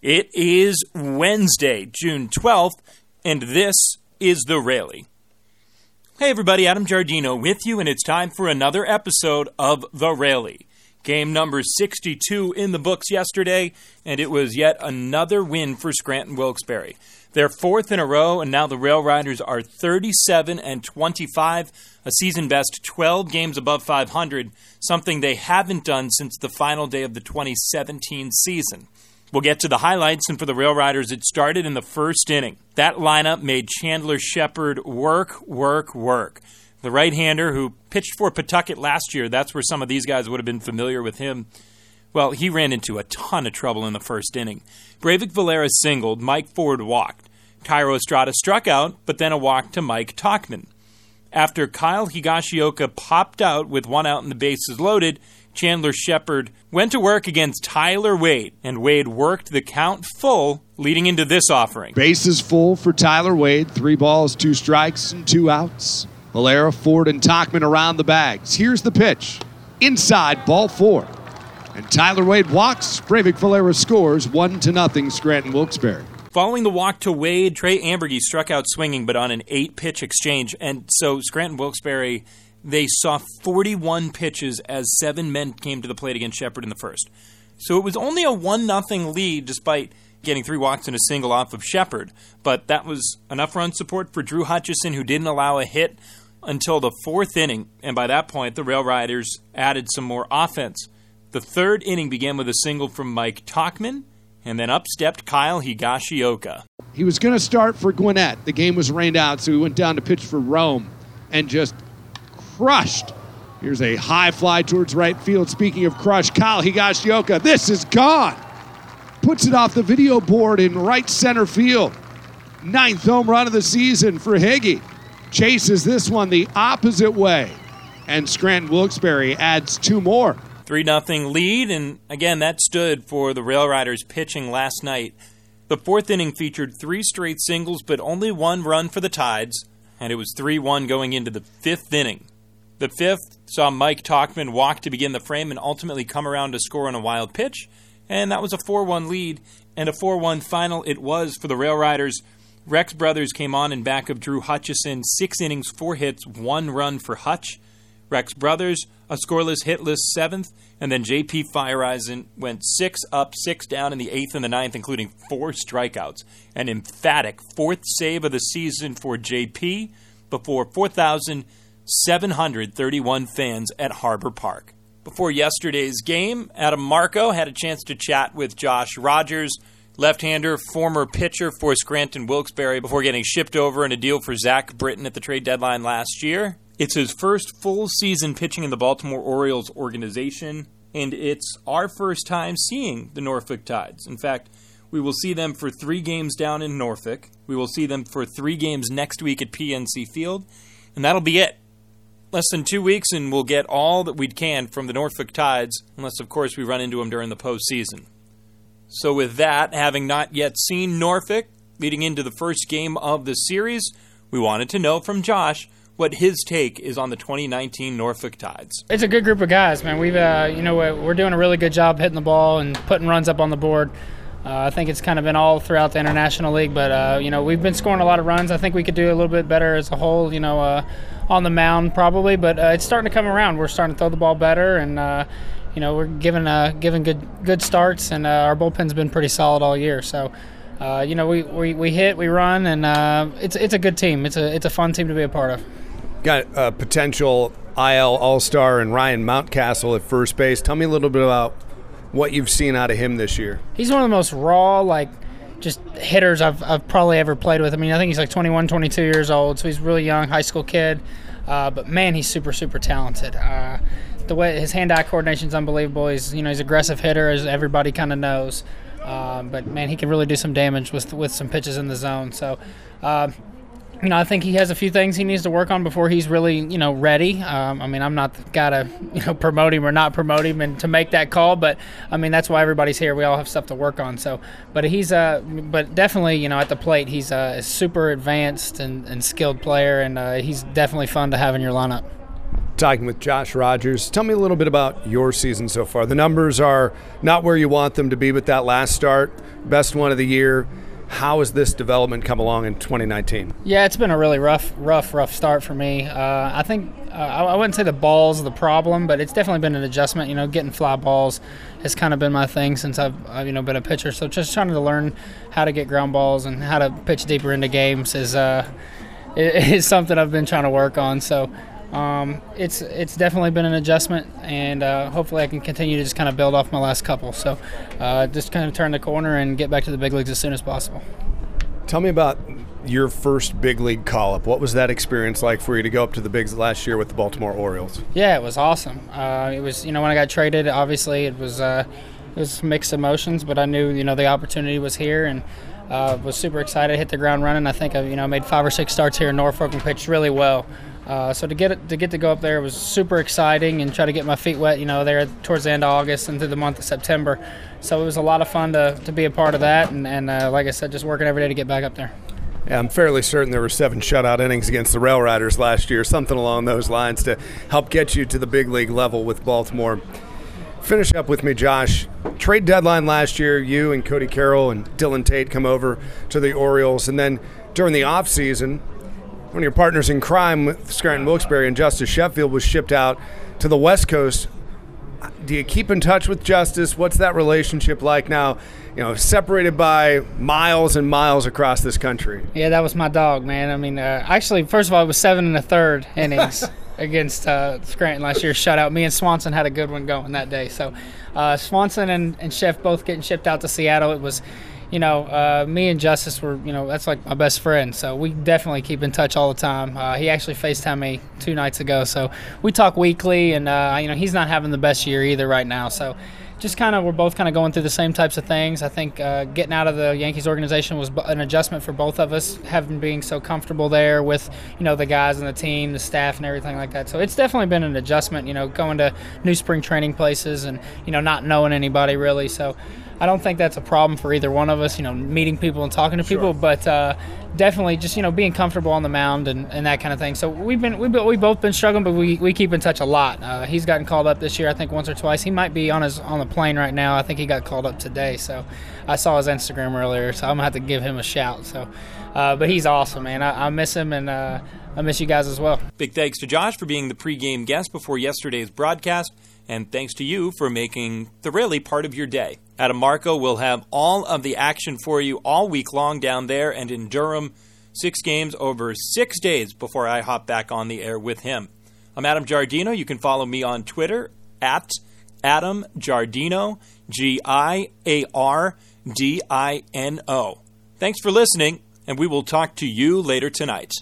It is Wednesday, June 12th, and this is The Rally. Hey everybody, Adam Giardino with you, and it's time for another episode of The Rally. Game number 62 in the books yesterday, and it was yet another win for Scranton Wilkes-Barre. They're fourth in a row, and now the Rail Riders are 37 and 25, a season best 12 games above 500, something they haven't done since the final day of the 2017 season. We'll get to the highlights, and for the Rail Riders, it started in the first inning. That lineup made Chandler Shepard work, work, work. The right hander who pitched for Pawtucket last year, that's where some of these guys would have been familiar with him. Well, he ran into a ton of trouble in the first inning. Breyvic Valera singled, Mike Ford walked. Thairo Estrada struck out, but then a walk to Mike Tauchman. After Kyle Higashioka popped out with one out and the bases loaded, Chandler Shepard went to work against Tyler Wade, and Wade worked the count full leading into this offering. Bases full for Tyler Wade. Three balls, two strikes, and two outs. Valera, Ford, and Tauchman around the bags. Here's the pitch. Inside, ball four. And Tyler Wade walks. Breyvic Valera scores one to nothing. Scranton Wilkes-Barre. Following the walk to Wade, Trey Amburgey struck out swinging, but on an eight pitch exchange. And so Scranton Wilkes-Barre they saw 41 pitches as seven men came to the plate against Shepard in the first. So it was only a 1 0 lead despite getting three walks and a single off of Shepard. But that was enough run support for Drew Hutchison, who didn't allow a hit until the fourth inning. And by that point, the Rail Riders added some more offense. The third inning began with a single from Mike Tauchman, and then up stepped Kyle Higashioka. He was going to start for Gwinnett. The game was rained out, so he went down to pitch for Rome and just crushed. Here's a high fly towards right field. Speaking of crush, Kyle Higashioka. This is gone. Puts it off the video board in right center field. Ninth home run of the season for Higgy. Chases this one the opposite way. And Scranton Wilkes-Barre adds two more. 3 0 lead, and again, that stood for the Rail Riders pitching last night. The fourth inning featured three straight singles, but only one run for the Tides, and it was 3 1 going into the fifth inning. The fifth saw Mike Tauchman walk to begin the frame and ultimately come around to score on a wild pitch, and that was a 4 1 lead and a 4 1 final it was for the Rail Riders. Rex Brothers came on in back of Drew Hutchison, six innings, four hits, one run for Hutch. Rex Brothers, a scoreless, hitless seventh, and then JP Feyereisen went six up, six down in the eighth and the ninth, including four strikeouts. An emphatic fourth save of the season for JP before 4,000. 731 fans at Harbor Park. Before yesterday's game, Adam Marco had a chance to chat with Josh Rogers, left hander, former pitcher for Scranton Wilkes-Barre, before getting shipped over in a deal for Zach Britton at the trade deadline last year. It's his first full season pitching in the Baltimore Orioles organization, and it's our first time seeing the Norfolk Tides. In fact, we will see them for three games down in Norfolk. We will see them for three games next week at PNC Field, and that'll be it less than two weeks, and we'll get all that we can from the Norfolk Tides, unless, of course, we run into them during the postseason. So, with that, having not yet seen Norfolk leading into the first game of the series, we wanted to know from Josh what his take is on the 2019 Norfolk Tides. It's a good group of guys, man. We've, uh, you know, we're doing a really good job hitting the ball and putting runs up on the board. Uh, I think it's kind of been all throughout the International League, but uh, you know we've been scoring a lot of runs. I think we could do a little bit better as a whole. You know, uh, on the mound probably, but uh, it's starting to come around. We're starting to throw the ball better, and uh, you know we're giving uh, giving good good starts, and our bullpen's been pretty solid all year. So. you know, we, we, we hit, we run, and it's it's a good team. It's a it's a fun team to be a part of. Got a potential IL All Star and Ryan Mountcastle at first base. Tell me a little bit about what you've seen out of him this year. He's one of the most raw, like, just hitters I've, I've probably ever played with. I mean, I think he's like 21, 22 years old, so he's really young, high school kid. Uh, but man, he's super, super talented. Uh, the way his hand-eye coordination is unbelievable. He's you know he's aggressive hitter, as everybody kind of knows. Uh, but man, he can really do some damage with with some pitches in the zone. So uh, you know, I think he has a few things he needs to work on before he's really, you know, ready. Um, I mean, I'm not the guy to, you know, promote him or not promote him and to make that call, but I mean, that's why everybody's here. We all have stuff to work on. So, but he's, uh, but definitely, you know, at the plate, he's a super advanced and, and skilled player, and uh, he's definitely fun to have in your lineup. talking with Josh Rogers. Tell me a little bit about your season so far. The numbers are not where you want them to be, but that last start, best one of the year. How has this development come along in 2019? Yeah, it's been a really rough, rough, rough start for me. Uh, I think uh, I wouldn't say the balls the problem, but it's definitely been an adjustment. You know, getting fly balls has kind of been my thing since I've, I've you know been a pitcher. So just trying to learn how to get ground balls and how to pitch deeper into games is uh, is something I've been trying to work on. So um, it's it's definitely been an adjustment, and uh, hopefully I can continue to just kind of build off my last couple. So uh, just kind of turn the corner and get back to the big leagues as soon as possible. Tell me about your first big league call up. What was that experience like for you to go up to the bigs last year with the Baltimore Orioles? Yeah, it was awesome. Uh, it was you know when I got traded, obviously it was uh, it was mixed emotions, but I knew you know the opportunity was here and. Uh, was super excited, hit the ground running. I think I you know made five or six starts here in Norfolk and pitched really well. Uh, so to get to get to go up there was super exciting and try to get my feet wet. You know, there towards the end of August and through the month of September. So it was a lot of fun to, to be a part of that, and, and uh, like I said, just working every day to get back up there. Yeah, I'm fairly certain there were seven shutout innings against the Rail Riders last year, something along those lines to help get you to the big league level with Baltimore. Finish up with me, Josh. Trade deadline last year, you and Cody Carroll and Dylan Tate come over to the Orioles, and then during the offseason, one of your partners in crime with Scranton Wilkes-Barre and Justus Sheffield was shipped out to the West Coast. Do you keep in touch with Justus? What's that relationship like now? You know, separated by miles and miles across this country. Yeah, that was my dog, man. I mean, uh, actually, first of all, it was seven and a third innings against uh, Scranton last year. Shutout. Me and Swanson had a good one going that day. So, uh, Swanson and, and Chef both getting shipped out to Seattle. It was you know, uh, me and Justus were, you know, that's like my best friend. So we definitely keep in touch all the time. Uh, he actually FaceTimed me two nights ago. So we talk weekly, and, uh, you know, he's not having the best year either right now. So just kind of, we're both kind of going through the same types of things. I think uh, getting out of the Yankees organization was an adjustment for both of us, having being so comfortable there with, you know, the guys and the team, the staff, and everything like that. So it's definitely been an adjustment, you know, going to new spring training places and, you know, not knowing anybody really. So, I don't think that's a problem for either one of us, you know, meeting people and talking to sure. people, but uh, definitely just, you know, being comfortable on the mound and, and that kind of thing. So we've been, we've, we've both been struggling, but we, we keep in touch a lot. Uh, he's gotten called up this year, I think once or twice. He might be on his on the plane right now. I think he got called up today. So I saw his Instagram earlier, so I'm going to have to give him a shout. So, uh, but he's awesome, man. I, I miss him and uh, I miss you guys as well. Big thanks to Josh for being the pregame guest before yesterday's broadcast and thanks to you for making the rally part of your day. Adam Marco will have all of the action for you all week long down there and in Durham. Six games over six days before I hop back on the air with him. I'm Adam Giardino. You can follow me on Twitter at Adam Giardino, G I A R D I N O. Thanks for listening, and we will talk to you later tonight.